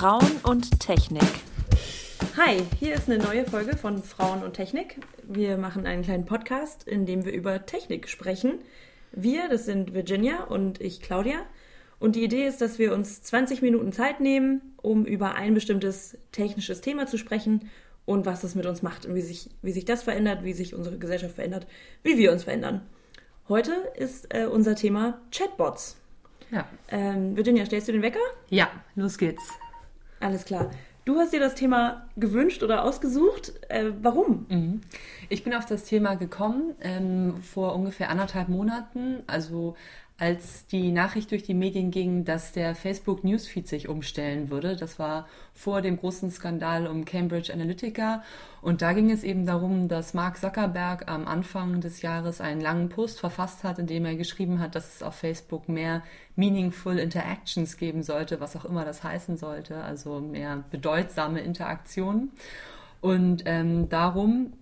Frauen und Technik. Hi, hier ist eine neue Folge von Frauen und Technik. Wir machen einen kleinen Podcast, in dem wir über Technik sprechen. Wir, das sind Virginia und ich, Claudia. Und die Idee ist, dass wir uns 20 Minuten Zeit nehmen, um über ein bestimmtes technisches Thema zu sprechen und was es mit uns macht und wie sich, wie sich das verändert, wie sich unsere Gesellschaft verändert, wie wir uns verändern. Heute ist äh, unser Thema Chatbots. Ja. Ähm, Virginia, stellst du den Wecker? Ja, los geht's. Alles klar. Du hast dir das Thema gewünscht oder ausgesucht. Äh, warum? Mhm. Ich bin auf das Thema gekommen ähm, vor ungefähr anderthalb Monaten. Also als die Nachricht durch die Medien ging, dass der Facebook Newsfeed sich umstellen würde. Das war vor dem großen Skandal um Cambridge Analytica. Und da ging es eben darum, dass Mark Zuckerberg am Anfang des Jahres einen langen Post verfasst hat, in dem er geschrieben hat, dass es auf Facebook mehr meaningful Interactions geben sollte, was auch immer das heißen sollte, also mehr bedeutsame Interaktionen. Und ähm, darum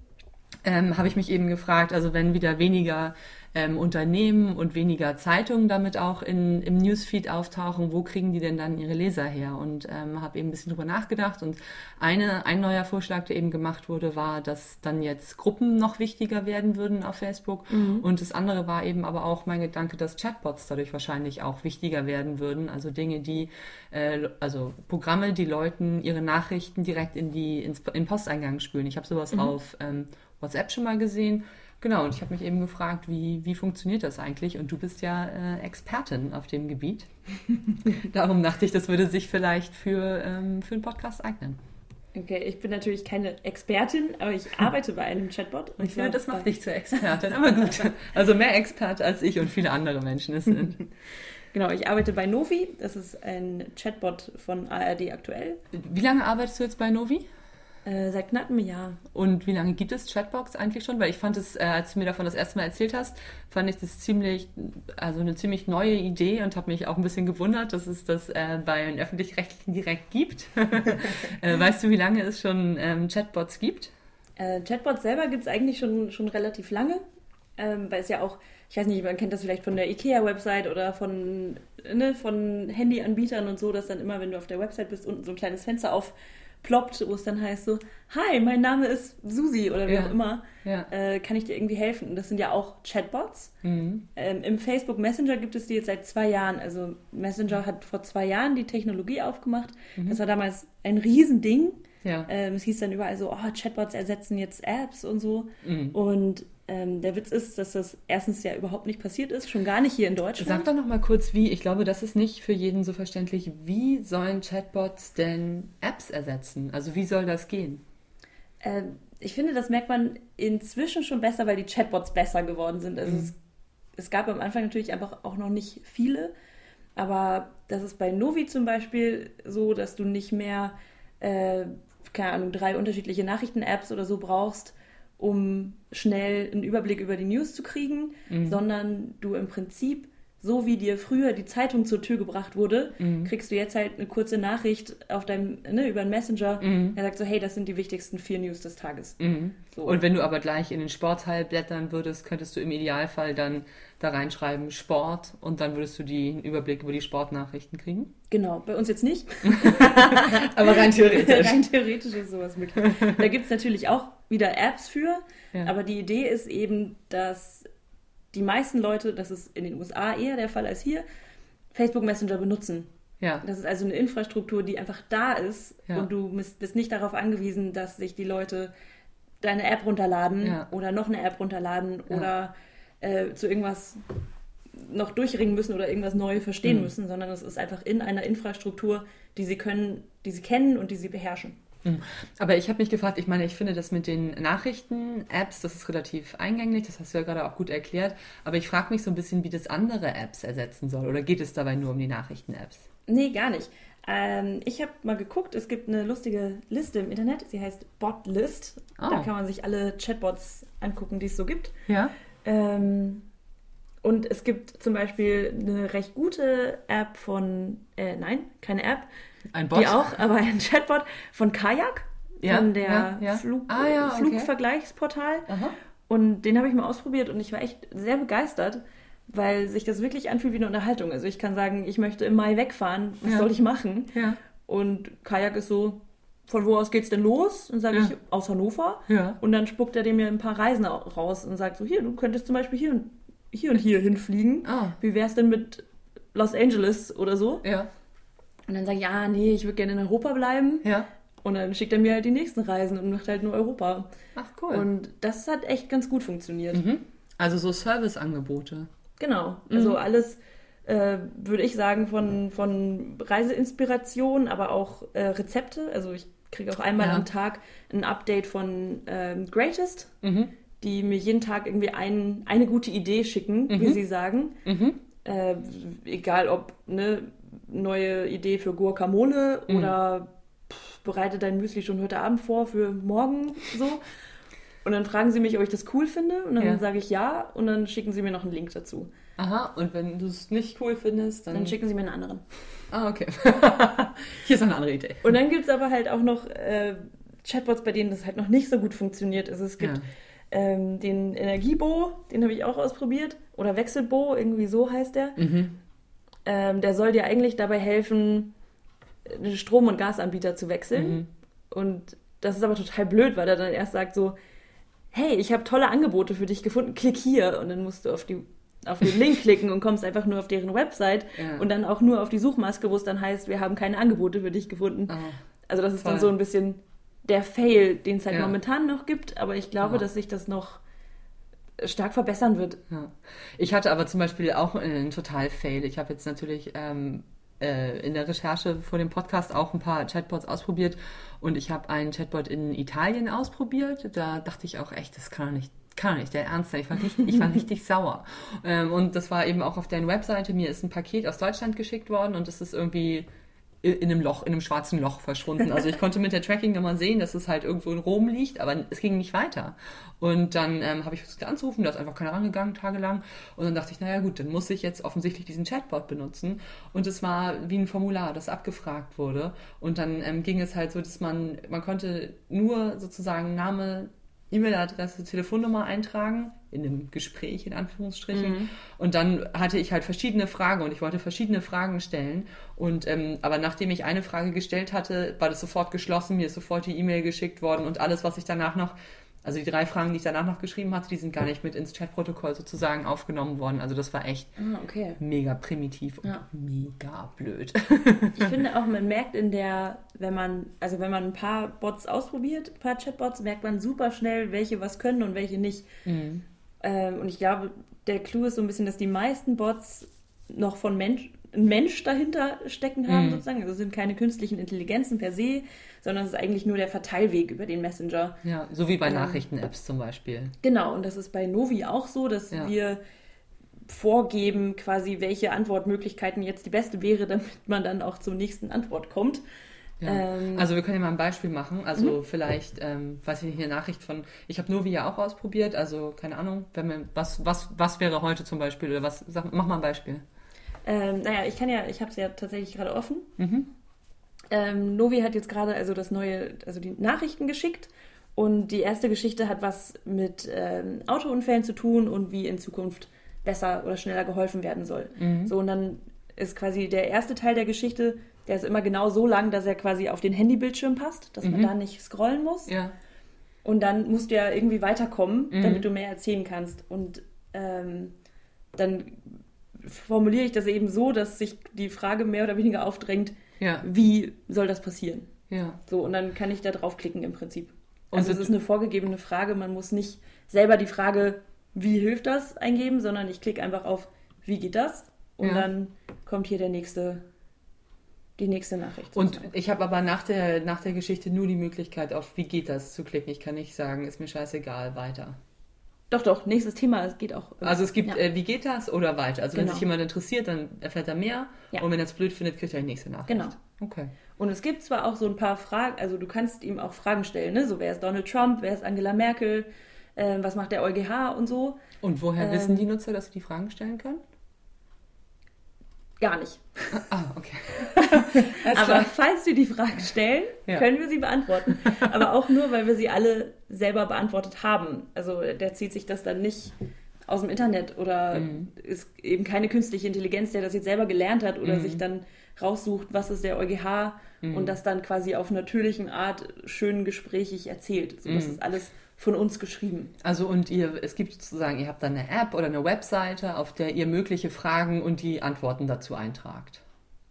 ähm, habe ich mich eben gefragt, also wenn wieder weniger ähm, Unternehmen und weniger Zeitungen damit auch in, im Newsfeed auftauchen, wo kriegen die denn dann ihre Leser her? Und ähm, habe eben ein bisschen drüber nachgedacht. Und eine, ein neuer Vorschlag, der eben gemacht wurde, war, dass dann jetzt Gruppen noch wichtiger werden würden auf Facebook. Mhm. Und das andere war eben aber auch mein Gedanke, dass Chatbots dadurch wahrscheinlich auch wichtiger werden würden. Also Dinge, die, äh, also Programme, die Leuten ihre Nachrichten direkt in die ins, in Posteingang spülen. Ich habe sowas mhm. auf ähm, WhatsApp schon mal gesehen. Genau, und ich habe mich eben gefragt, wie, wie funktioniert das eigentlich? Und du bist ja äh, Expertin auf dem Gebiet. Darum dachte ich, das würde sich vielleicht für, ähm, für einen Podcast eignen. Okay, ich bin natürlich keine Expertin, aber ich arbeite bei einem Chatbot. Und ja, das macht dich zur Expertin, aber gut. Also mehr Expert als ich und viele andere Menschen es sind. Genau, ich arbeite bei Novi. Das ist ein Chatbot von ARD aktuell. Wie lange arbeitest du jetzt bei Novi? Äh, seit knapp einem Jahr. Und wie lange gibt es Chatbox eigentlich schon? Weil ich fand es, äh, als du mir davon das erste Mal erzählt hast, fand ich das ziemlich, also eine ziemlich neue Idee und habe mich auch ein bisschen gewundert, dass es das äh, bei den öffentlich-rechtlichen direkt gibt. Äh, weißt du, wie lange es schon ähm, Chatbots gibt? Äh, Chatbots selber gibt es eigentlich schon, schon relativ lange, ähm, weil es ja auch, ich weiß nicht, man kennt das vielleicht von der IKEA-Website oder von, ne, von Handyanbietern und so, dass dann immer, wenn du auf der Website bist, unten so ein kleines Fenster auf ploppt, wo es dann heißt so, hi, mein Name ist Susi oder wie ja. auch immer, ja. äh, kann ich dir irgendwie helfen? Und das sind ja auch Chatbots. Mhm. Ähm, Im Facebook Messenger gibt es die jetzt seit zwei Jahren. Also Messenger hat vor zwei Jahren die Technologie aufgemacht. Mhm. Das war damals ein Riesending. Ja. Ähm, es hieß dann überall so, oh, Chatbots ersetzen jetzt Apps und so. Mhm. Und ähm, der Witz ist, dass das erstens ja überhaupt nicht passiert ist, schon gar nicht hier in Deutschland. Sag doch noch mal kurz, wie. Ich glaube, das ist nicht für jeden so verständlich. Wie sollen Chatbots denn Apps ersetzen? Also wie soll das gehen? Ähm, ich finde, das merkt man inzwischen schon besser, weil die Chatbots besser geworden sind. Also mhm. es, es gab am Anfang natürlich einfach auch noch nicht viele, aber das ist bei Novi zum Beispiel so, dass du nicht mehr, äh, keine Ahnung, drei unterschiedliche Nachrichten-Apps oder so brauchst, um schnell einen Überblick über die News zu kriegen, mhm. sondern du im Prinzip, so wie dir früher die Zeitung zur Tür gebracht wurde, mhm. kriegst du jetzt halt eine kurze Nachricht auf deinem, ne, über einen Messenger, mhm. der sagt so, hey, das sind die wichtigsten vier News des Tages. Mhm. So. Und wenn du aber gleich in den Sportteil blättern würdest, könntest du im Idealfall dann da reinschreiben Sport und dann würdest du den Überblick über die Sportnachrichten kriegen? Genau, bei uns jetzt nicht. aber rein theoretisch. rein theoretisch ist sowas möglich. Da gibt es natürlich auch wieder Apps für, ja. aber die Idee ist eben, dass die meisten Leute, das ist in den USA eher der Fall als hier, Facebook Messenger benutzen. Ja. Das ist also eine Infrastruktur, die einfach da ist ja. und du bist nicht darauf angewiesen, dass sich die Leute deine App runterladen ja. oder noch eine App runterladen oder äh, zu irgendwas noch durchringen müssen oder irgendwas neu verstehen mhm. müssen, sondern es ist einfach in einer Infrastruktur, die sie können, die sie kennen und die sie beherrschen. Aber ich habe mich gefragt, ich meine, ich finde das mit den Nachrichten-Apps, das ist relativ eingänglich, das hast du ja gerade auch gut erklärt, aber ich frage mich so ein bisschen, wie das andere Apps ersetzen soll. Oder geht es dabei nur um die Nachrichten-Apps? Nee, gar nicht. Ähm, ich habe mal geguckt, es gibt eine lustige Liste im Internet, sie heißt Botlist. Oh. Da kann man sich alle Chatbots angucken, die es so gibt. Ja. Ähm, und es gibt zum Beispiel eine recht gute App von, äh, nein, keine App, ein Bot? Die auch, aber ein Chatbot von Kajak, ja, von der ja, ja. Flug, ah, ja, okay. Flugvergleichsportal. Aha. Und den habe ich mal ausprobiert und ich war echt sehr begeistert, weil sich das wirklich anfühlt wie eine Unterhaltung. Also ich kann sagen, ich möchte im Mai wegfahren, was soll ich machen? Ja. Und Kajak ist so, von wo aus geht's denn los? Und sage Ja. ich, aus Hannover. Ja. Und dann spuckt er dir mir ein paar Reisen au- raus und sagt so, hier, du könntest zum Beispiel hier hier, und hier hinfliegen. Ah. Wie wär's denn mit Los Angeles oder so? Ja. Und dann sage ich, ja, nee, ich würde gerne in Europa bleiben. Ja. Und dann schickt er mir halt die nächsten Reisen und macht halt nur Europa. Ach, cool. Und das hat echt ganz gut funktioniert. mhm. Also so Serviceangebote. Genau. Also alles, äh, würde ich sagen, von, von Reiseinspiration, aber auch äh, Rezepte. Also ich kriege auch einmal Ja. am Tag ein Update von ähm, Greatest, Mhm. Die mir jeden Tag irgendwie ein, eine gute Idee schicken, wie Mhm. sie sagen. Mhm. Äh, egal ob ne neue Idee für Guacamole Mhm. oder pff, bereite dein Müsli schon heute Abend vor für morgen so. Und dann fragen sie mich, ob ich das cool finde. Und dann Ja. sage ich ja. Und dann schicken sie mir noch einen Link dazu. Aha, und wenn du es nicht cool findest, dann. Dann schicken sie mir einen anderen. ah, okay. Hier ist noch eine andere Idee. Und dann gibt es aber halt auch noch äh, Chatbots, bei denen das halt noch nicht so gut funktioniert. Also es gibt Ja. Ähm, den Energiebo, den habe ich auch ausprobiert. Oder Wechselbo, irgendwie so heißt der. Mhm. Ähm, der soll dir eigentlich dabei helfen, äh, Strom- und Gasanbieter zu wechseln. Mhm. Und das ist aber total blöd, weil er dann erst sagt so, hey, ich habe tolle Angebote für dich gefunden, klick hier. Und dann musst du auf, die, auf den Link klicken und kommst einfach nur auf deren Website Ja. und dann auch nur auf die Suchmaske, wo es dann heißt, wir haben keine Angebote für dich gefunden. Ah. Also das ist dann Voll. so ein bisschen der Fail, den es halt Ja. momentan noch gibt, aber ich glaube, Ja. dass sich das noch stark verbessern wird. Ja. Ich hatte aber zum Beispiel auch einen Total-Fail. Ich habe jetzt natürlich ähm, äh, in der Recherche vor dem Podcast auch ein paar Chatbots ausprobiert und ich habe einen Chatbot in Italien ausprobiert. Da dachte ich auch echt, das kann doch nicht. Kann nicht, der Ernst sein. Ich war richtig, ich war richtig sauer. Ähm, und das war eben auch auf deren Webseite. Mir ist ein Paket aus Deutschland geschickt worden und es ist irgendwie in in einem Loch, in einem schwarzen Loch verschwunden. Also ich konnte mit der Tracking-Nummer sehen, dass es halt irgendwo in Rom liegt, aber es ging nicht weiter. Und dann ähm, habe ich versucht anzurufen, da ist einfach keiner rangegangen, tagelang. Und dann dachte ich, naja gut, dann muss ich jetzt offensichtlich diesen Chatbot benutzen. Und es war wie ein Formular, das abgefragt wurde. Und dann ähm, ging es halt so, dass man, man konnte nur sozusagen Name, E-Mail-Adresse, Telefonnummer eintragen, in einem Gespräch in Anführungsstrichen. Und dann hatte ich halt verschiedene Fragen und ich wollte verschiedene Fragen stellen. Und ähm, aber nachdem ich eine Frage gestellt hatte, war das sofort geschlossen, mir ist sofort die E-Mail geschickt worden und alles, was ich danach noch, also die drei Fragen, die ich danach noch geschrieben hatte, die sind gar nicht mit ins Chatprotokoll sozusagen aufgenommen worden. Also das war echt Ah, okay. mega primitiv und Ja. mega blöd. Ich finde auch, man merkt in der, wenn man, also wenn man ein paar Bots ausprobiert, ein paar Chatbots, merkt man super schnell, welche was können und welche nicht. Mhm. Ähm, und ich glaube, der Clou ist so ein bisschen, dass die meisten Bots noch von Mensch, ein Mensch dahinter stecken haben, Mhm. sozusagen. Also es sind keine künstlichen Intelligenzen per se, sondern es ist eigentlich nur der Verteilweg über den Messenger. Ja, so wie bei Ähm. Nachrichten-Apps zum Beispiel. Genau, und das ist bei Novi auch so, dass Ja. wir vorgeben, quasi, welche Antwortmöglichkeiten jetzt die beste wäre, damit man dann auch zur nächsten Antwort kommt. Ja. Ähm, also wir können ja mal ein Beispiel machen. Also vielleicht, ähm, weiß ich nicht, eine Nachricht von, ich habe Novi ja auch ausprobiert, also keine Ahnung, wenn wir, was, was, was wäre heute zum Beispiel oder was, sag, mach mal ein Beispiel. Ähm, naja, ich kann ja, ich habe es ja tatsächlich gerade offen. Mhm. Ähm, Novi hat jetzt gerade also das neue, also die Nachrichten geschickt und die erste Geschichte hat was mit ähm, Autounfällen zu tun und wie in Zukunft besser oder schneller geholfen werden soll. Mhm. So und dann ist quasi der erste Teil der Geschichte, der ist immer genau so lang, dass er quasi auf den Handybildschirm passt, dass man Mhm. da nicht scrollen muss. Ja. Und dann musst du ja irgendwie weiterkommen, Mhm. damit du mehr erzählen kannst. Und ähm, dann formuliere ich das eben so, dass sich die Frage mehr oder weniger aufdrängt, Ja. wie soll das passieren? Ja. So, und dann kann ich da draufklicken im Prinzip. Und Also es ist eine vorgegebene Frage, man muss nicht selber die Frage, wie hilft das, eingeben, sondern ich klicke einfach auf, wie geht das? Und Ja. dann kommt hier der nächste, die nächste Nachricht. Und ich habe aber nach der, nach der Geschichte nur die Möglichkeit, auf wie geht das zu klicken. Ich kann nicht sagen, ist mir scheißegal, weiter. Doch, doch, nächstes Thema, es geht auch. Also es gibt, Ja. äh, wie geht das oder weiter. Also wenn Genau. sich jemand interessiert, dann erfährt er mehr. Ja. Und wenn er es blöd findet, kriegt er die nächste Nachricht. Genau. Okay. Und es gibt zwar auch so ein paar Fragen, also du kannst ihm auch Fragen stellen, ne? So, wer ist Donald Trump, wer ist Angela Merkel, ähm, was macht der EuGH und so. Und woher Ähm, wissen die Nutzer, dass sie die Fragen stellen können? Gar nicht. Ah, okay. Aber falls wir die Fragen stellen, Ja. können wir sie beantworten. Aber auch nur, weil wir sie alle selber beantwortet haben. Also der zieht sich das dann nicht aus dem Internet oder mhm. ist eben keine künstliche Intelligenz, der das jetzt selber gelernt hat oder mhm. sich dann raussucht, was ist der EuGH mhm. und das dann quasi auf natürlichen Art schön gesprächig erzählt. So, das mhm. ist alles von uns geschrieben. Also und ihr, es gibt sozusagen, ihr habt dann eine App oder eine Webseite, auf der ihr mögliche Fragen und die Antworten dazu eintragt.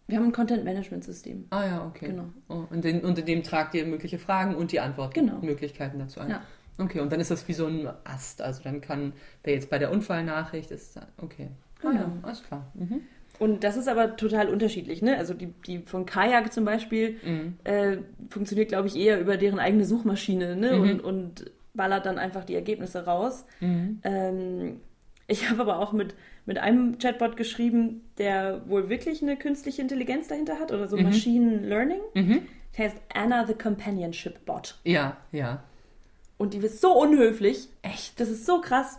Wir haben ein Content-Management-System. Ah ja, okay. Genau. Oh, und, in, und in dem tragt ihr mögliche Fragen und die Antwortmöglichkeiten genau. dazu ein. Ja. Okay, und dann ist das wie so ein Ast. Also dann kann, wer jetzt bei der Unfallnachricht ist, okay. Genau. Ah, ja, alles klar. Mhm. Und das ist aber total unterschiedlich. Ne? Also die, die von Kajak zum Beispiel mhm. äh, funktioniert, glaube ich, eher über deren eigene Suchmaschine ne? Mhm. und, und ballert dann einfach die Ergebnisse raus. Mhm. Ähm, ich habe aber auch mit, mit einem Chatbot geschrieben, der wohl wirklich eine künstliche Intelligenz dahinter hat oder so mhm. Machine Learning. Mhm. Der heißt Anna the Companionship Bot. Ja, ja. Und die ist so unhöflich. Echt? Das ist so krass.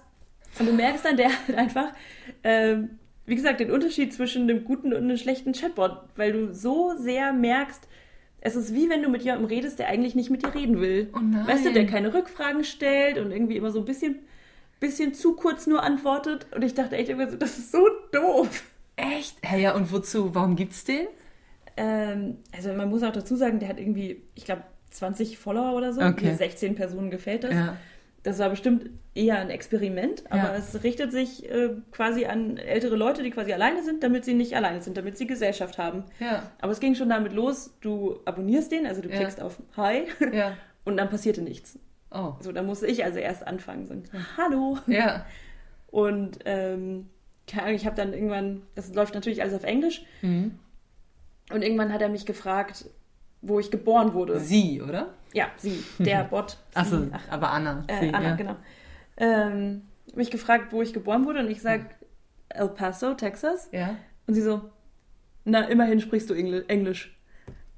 Und du merkst dann, der halt einfach, ähm, wie gesagt, den Unterschied zwischen einem guten und einem schlechten Chatbot, weil du so sehr merkst, es ist wie wenn du mit jemandem redest, der eigentlich nicht mit dir reden will. Oh nein. Weißt du, der keine Rückfragen stellt und irgendwie immer so ein bisschen, bisschen zu kurz nur antwortet. Und ich dachte echt immer so, das ist so doof. Echt? Hey, ja, und wozu? Warum gibt's den? Ähm, also man muss auch dazu sagen, der hat irgendwie, ich glaube, 20 Follower oder so. Okay. 16 Personen gefällt das. Ja. Das war bestimmt eher ein Experiment, aber ja. es richtet sich äh, quasi an ältere Leute, die quasi alleine sind, damit sie nicht alleine sind, damit sie Gesellschaft haben. Ja. Aber es ging schon damit los, du abonnierst den, also du klickst ja. auf Hi und dann passierte nichts. Oh. So, da musste ich also erst anfangen. So, Hallo. Ja. Und ähm, ich habe dann irgendwann, das läuft natürlich alles auf Englisch. Mhm. Und irgendwann hat er mich gefragt, wo ich geboren wurde. Sie, oder? Ja, sie, der Bot. Achso, ach, aber Anna. Äh, sie, Anna, ja. genau. Ähm, mich gefragt, wo ich geboren wurde und ich sage El Paso, Texas. Ja. Und sie so, na, immerhin sprichst du Engl Englisch.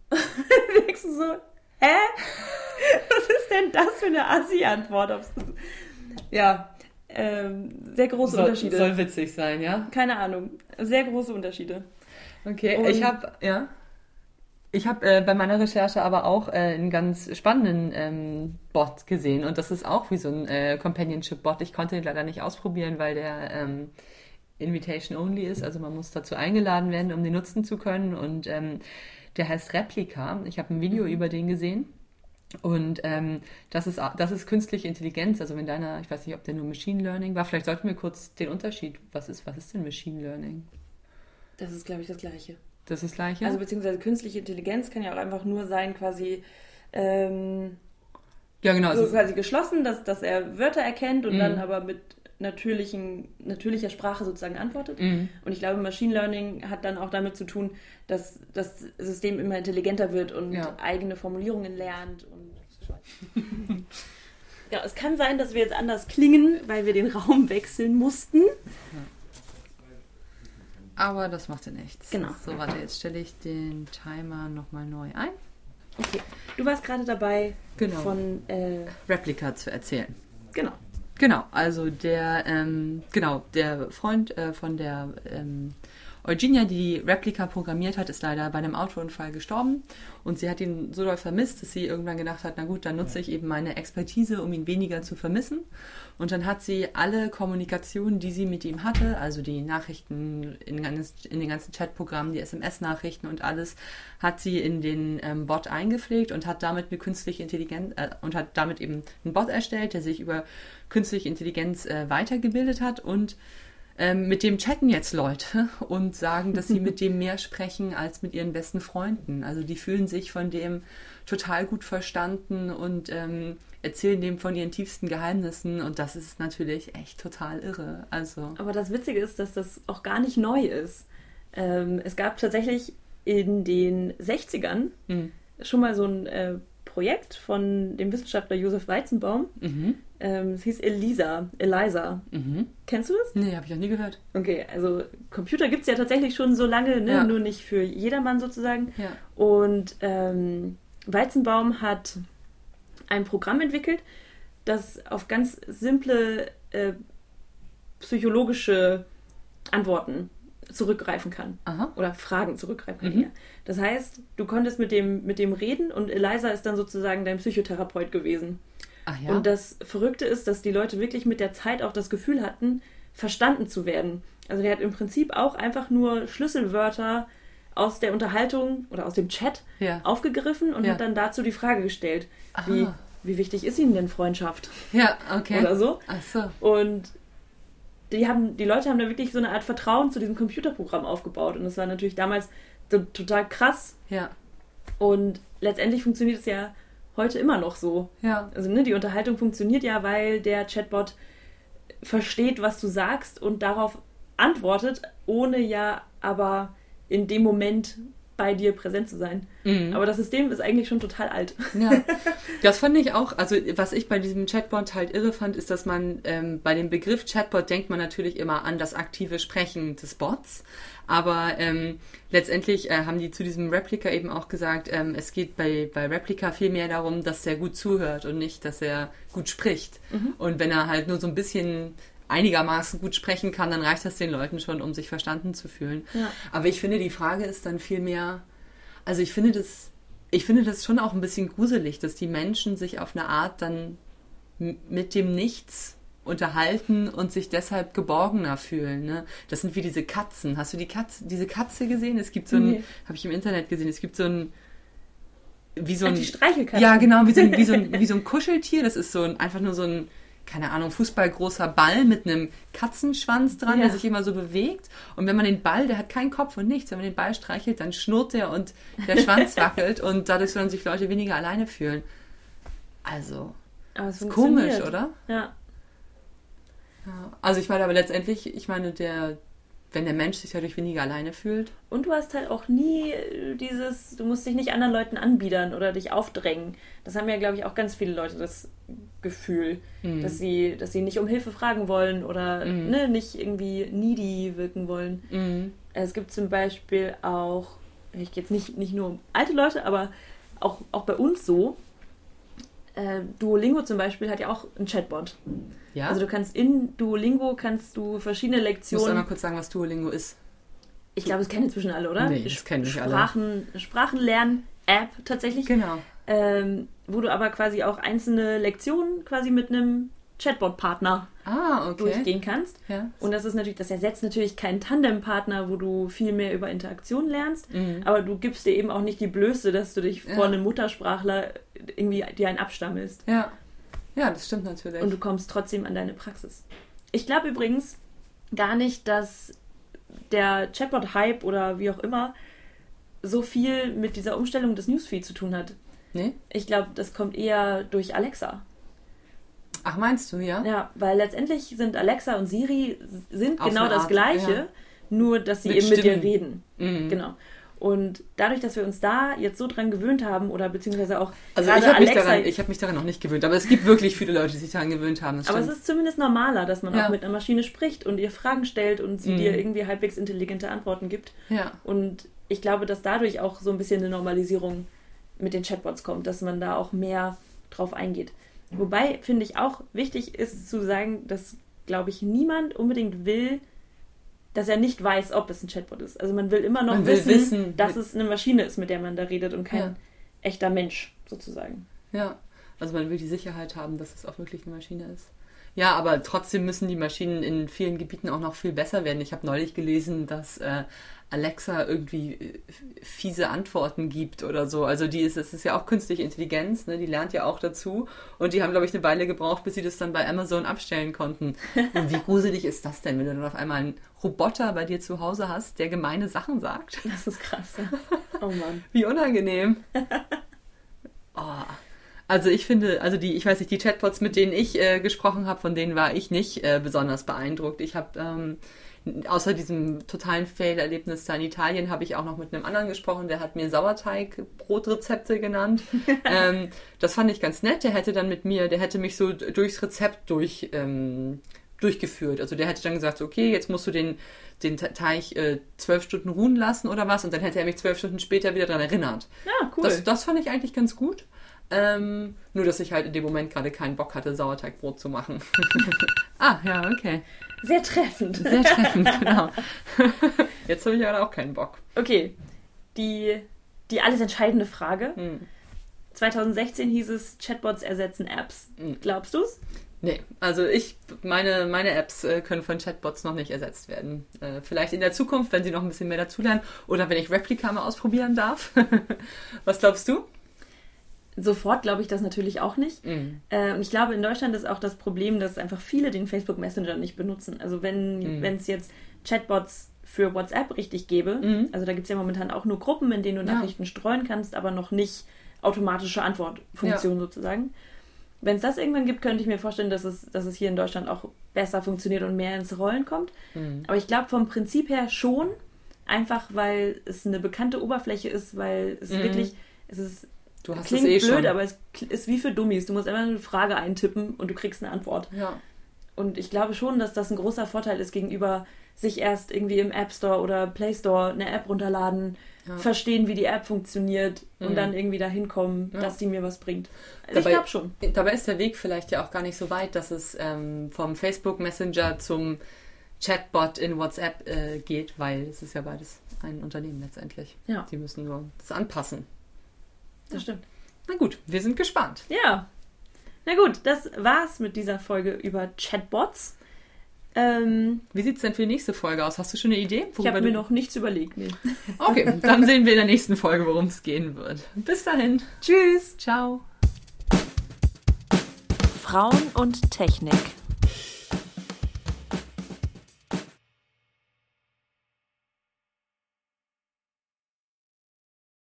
denkst du so, hä? Was ist denn das für eine Assi-Antwort? Ja, ähm, sehr große soll, Unterschiede. Soll witzig sein, ja? Keine Ahnung. Sehr große Unterschiede. Okay, und ich habe, ja. Ich habe äh, bei meiner Recherche aber auch äh, einen ganz spannenden ähm, Bot gesehen und das ist auch wie so ein äh, Companionship-Bot. Ich konnte den leider nicht ausprobieren, weil der ähm, Invitation only ist, also man muss dazu eingeladen werden, um den nutzen zu können und ähm, der heißt Replika. Ich habe ein Video mhm. über den gesehen. Und ähm, das, ist, das ist künstliche Intelligenz. Also wenn deiner, ich weiß nicht, ob der nur Machine Learning war, vielleicht sollten wir kurz den Unterschied. Was ist, was ist denn Machine Learning? Das ist, glaube ich, das Gleiche. Das ist das Gleiche? Also beziehungsweise künstliche Intelligenz kann ja auch einfach nur sein, quasi ähm, ja, genau, so quasi geschlossen, dass, dass er Wörter erkennt und mhm. dann aber mit natürlichen, natürlicher Sprache sozusagen antwortet. Mhm. Und ich glaube, Machine Learning hat dann auch damit zu tun, dass das System immer intelligenter wird und ja. eigene Formulierungen lernt. Und ja, es kann sein, dass wir jetzt anders klingen, weil wir den Raum wechseln mussten. Aber das macht ja nichts. Genau. So, warte, jetzt stelle ich den Timer nochmal neu ein. Okay. Du warst gerade dabei, genau. von äh, Replika zu erzählen. Genau. Genau, also der, ähm, genau, der Freund äh, von der ähm, Eugenia, die die Replika programmiert hat, ist leider bei einem Autounfall gestorben. Und sie hat ihn so doll vermisst, dass sie irgendwann gedacht hat, na gut, dann nutze ich eben meine Expertise, um ihn weniger zu vermissen. Und dann hat sie alle Kommunikationen, die sie mit ihm hatte, also die Nachrichten in, in den ganzen Chatprogrammen, die SMS-Nachrichten und alles, hat sie in den ähm, Bot eingepflegt und hat damit eine künstliche Intelligenz äh, und hat damit eben einen Bot erstellt, der sich über künstliche Intelligenz äh, weitergebildet hat. Und ähm, mit dem chatten jetzt Leute und sagen, dass sie mit dem mehr sprechen als mit ihren besten Freunden. Also die fühlen sich von dem total gut verstanden und ähm, erzählen dem von ihren tiefsten Geheimnissen und das ist natürlich echt total irre. Also. Aber das Witzige ist, dass das auch gar nicht neu ist. Ähm, es gab tatsächlich in den 60ern mhm. schon mal so ein äh, Projekt von dem Wissenschaftler Josef Weizenbaum. Mhm. Ähm, es hieß Elisa, Eliza. Mhm. Kennst du das? Nee, habe ich noch nie gehört. Okay, also Computer gibt es ja tatsächlich schon so lange, ne? Ja. nur nicht für jedermann sozusagen. Ja. Und ähm, Weizenbaum hat ein Programm entwickelt, das auf ganz simple äh, psychologische Antworten zurückgreifen kann. Aha. Oder Fragen zurückgreifen kann. Mhm. Das heißt, du konntest mit dem, mit dem reden und Eliza ist dann sozusagen dein Psychotherapeut gewesen. Ja. Und das Verrückte ist, dass die Leute wirklich mit der Zeit auch das Gefühl hatten, verstanden zu werden. Also der hat im Prinzip auch einfach nur Schlüsselwörter aus der Unterhaltung oder aus dem Chat Ja. aufgegriffen und Ja. hat dann dazu die Frage gestellt, wie, wie wichtig ist Ihnen denn Freundschaft Ja, okay. oder so. Ach so. Und die, haben, die Leute haben da wirklich so eine Art Vertrauen zu diesem Computerprogramm aufgebaut. Und das war natürlich damals so total krass. Ja. Und letztendlich funktioniert es ja heute immer noch so. Ja. Also ne, die Unterhaltung funktioniert ja, weil der Chatbot versteht, was du sagst und darauf antwortet, ohne ja aber in dem Moment bei dir präsent zu sein. Mhm. Aber das System ist eigentlich schon total alt. Ja, das fand ich auch. Also, was ich bei diesem Chatbot halt irre fand, ist, dass man ähm, bei dem Begriff Chatbot denkt man natürlich immer an das aktive Sprechen des Bots. Aber ähm, letztendlich äh, haben die zu diesem Replika eben auch gesagt, ähm, es geht bei, bei Replika viel mehr darum, dass er gut zuhört und nicht, dass er gut spricht. Und wenn er halt nur so ein bisschen einigermaßen gut sprechen kann, dann reicht das den Leuten schon, um sich verstanden zu fühlen. Ja. Aber ich finde, die Frage ist dann viel mehr, also ich finde das, ich finde das schon auch ein bisschen gruselig, dass die Menschen sich auf eine Art dann mit dem Nichts unterhalten und sich deshalb geborgener fühlen. Ne? Das sind wie diese Katzen. Hast du die Katze, diese Katze gesehen? Es gibt so ein, Nee. habe ich im Internet gesehen, es gibt so ein, wie so Ach, ein, die Streichelkatze. ja genau, wie so, ein, wie, so ein, wie so ein Kuscheltier. Das ist so ein, einfach nur so ein, keine Ahnung, fußballgroßer Ball mit einem Katzenschwanz dran, Ja. der sich immer so bewegt. Und wenn man den Ball, der hat keinen Kopf und nichts, wenn man den Ball streichelt, dann schnurrt der und der Schwanz wackelt und dadurch sollen sich Leute weniger alleine fühlen. Also, es komisch, oder? Ja. Ja. Also ich meine aber letztendlich, ich meine, der, wenn der Mensch sich dadurch weniger alleine fühlt. Und du hast halt auch nie äh, dieses, du musst dich nicht anderen Leuten anbiedern oder dich aufdrängen. Das haben ja, glaube ich, auch ganz viele Leute das Gefühl, Mhm. dass sie, dass sie nicht um Hilfe fragen wollen oder Mhm. ne, nicht irgendwie needy wirken wollen. Mhm. Es gibt zum Beispiel auch, ich gehe jetzt nicht, nicht nur um alte Leute, aber auch, auch bei uns so. Äh, Duolingo zum Beispiel hat ja auch einen Chatbot. Ja? Also du kannst in Duolingo kannst du verschiedene ich muss Lektionen einmal kurz sagen, was Duolingo ist. Ich glaube, es kennen inzwischen alle, oder? Nee, das kennen nicht alle. Sprachen, Sprachenlernen-App tatsächlich, Genau. ähm, wo du aber quasi auch einzelne Lektionen quasi mit einem Chatbot-Partner Ah, okay. durchgehen kannst. Ja. Und das ist natürlich, das ersetzt natürlich keinen Tandem-Partner, wo du viel mehr über Interaktion lernst, Mhm. aber du gibst dir eben auch nicht die Blöße, dass du dich Ja. vor einem Muttersprachler irgendwie dir einen abstammelst. Ja. Ja, das stimmt natürlich. Und du kommst trotzdem an deine Praxis. Ich glaube übrigens gar nicht, dass der Chatbot-Hype oder wie auch immer so viel mit dieser Umstellung des Newsfeed zu tun hat. nee? Ich glaube, das kommt eher durch Alexa. Ach, meinst du, ja? Ja, weil letztendlich sind Alexa und Siri sind Auf genau das Art, Gleiche, ja. nur dass sie Mit eben mit dir Stimmen. reden. Mhm. Genau. Und dadurch, dass wir uns da jetzt so dran gewöhnt haben oder beziehungsweise auch Also ich habe mich, daran- ich hab mich daran noch nicht gewöhnt, aber es gibt wirklich viele Leute, die sich daran gewöhnt haben. Aber es ist zumindest normaler, dass man Ja. auch mit einer Maschine spricht und ihr Fragen stellt und sie Mhm. dir irgendwie halbwegs intelligente Antworten gibt. ja. Und ich glaube, dass dadurch auch so ein bisschen eine Normalisierung mit den Chatbots kommt, dass man da auch mehr drauf eingeht. Wobei, finde ich auch wichtig ist zu sagen, dass, glaube ich, niemand unbedingt will, dass er nicht weiß, ob es ein Chatbot ist. Also man will immer noch Man will wissen, wissen, dass es eine Maschine ist, mit der man da redet und kein Ja. echter Mensch sozusagen. Ja, also man will die Sicherheit haben, dass es auch wirklich eine Maschine ist. Ja, aber trotzdem müssen die Maschinen in vielen Gebieten auch noch viel besser werden. Ich habe neulich gelesen, dass äh, Alexa irgendwie äh, fiese Antworten gibt oder so. Also die ist, es ist ja auch künstliche Intelligenz, ne? die lernt ja auch dazu. Und die haben, glaube ich, eine Weile gebraucht, bis sie das dann bei Amazon abstellen konnten. Und wie gruselig ist das denn, wenn du dann auf einmal einen Roboter bei dir zu Hause hast, der gemeine Sachen sagt? Das ist krass. oh Mann. Wie unangenehm. oh. Also ich finde, also die, ich weiß nicht, die Chatbots, mit denen ich äh, gesprochen habe, von denen war ich nicht äh, besonders beeindruckt. Ich habe ähm, außer diesem totalen Fail-Erlebnis da in Italien habe ich auch noch mit einem anderen gesprochen, der hat mir Sauerteig-Brotrezepte genannt. ähm, das fand ich ganz nett. Der hätte dann mit mir, der hätte mich so durchs Rezept durch ähm, durchgeführt. Also der hätte dann gesagt, okay, jetzt musst du den, den Te- Teig äh, zwölf Stunden ruhen lassen oder was und dann hätte er mich zwölf Stunden später wieder daran erinnert. Ja, cool. Das, das fand ich eigentlich ganz gut. Ähm, nur, dass ich halt in dem Moment gerade keinen Bock hatte, Sauerteigbrot zu machen. ah, ja, okay. Sehr treffend. Sehr treffend, genau. Jetzt habe ich aber auch keinen Bock. Okay, die, die alles entscheidende Frage. Hm. 2016 hieß es, Chatbots ersetzen Apps. Mhm. Glaubst du's? Nee, also ich, meine, meine Apps äh, können von Chatbots noch nicht ersetzt werden. Äh, vielleicht in der Zukunft, wenn sie noch ein bisschen mehr dazulernen oder wenn ich Replika mal ausprobieren darf. Was glaubst du? Sofort glaube ich das natürlich auch nicht. Mhm. Äh, und ich glaube, in Deutschland ist auch das Problem, dass einfach viele den Facebook Messenger nicht benutzen. Also wenn mhm. es jetzt Chatbots für WhatsApp richtig gäbe, mhm. also da gibt es ja momentan auch nur Gruppen, in denen du Nachrichten ja. streuen kannst, aber noch nicht automatische Antwortfunktion ja. sozusagen wenn es das irgendwann gibt, könnte ich mir vorstellen, dass es, dass es hier in Deutschland auch besser funktioniert und mehr ins Rollen kommt. Mhm. Aber ich glaube vom Prinzip her schon, einfach weil es eine bekannte Oberfläche ist, weil es mhm. wirklich, es ist Du hast Klingt es eh blöd, schon. aber es ist wie für Dummies. Du musst einfach eine Frage eintippen und du kriegst eine Antwort. Ja. Und ich glaube schon, dass das ein großer Vorteil ist gegenüber sich erst irgendwie im App Store oder Play Store eine App runterladen, ja. verstehen, wie die App funktioniert mhm. und dann irgendwie dahin kommen, ja. dass die mir was bringt. Also dabei, ich glaube schon. Dabei ist der Weg vielleicht ja auch gar nicht so weit, dass es ähm, vom Facebook Messenger zum Chatbot in WhatsApp äh, geht, weil es ist ja beides ein Unternehmen letztendlich. Ja. Die müssen nur das anpassen. Das stimmt. Na gut, wir sind gespannt. Ja. Na gut, das war's mit dieser Folge über Chatbots. Ähm, Wie sieht es denn für die nächste Folge aus? Hast du schon eine Idee? Ich habe mir noch nichts überlegt. Nee. Okay, dann sehen wir in der nächsten Folge, worum es gehen wird. Bis dahin. Tschüss. Ciao. Frauen und Technik.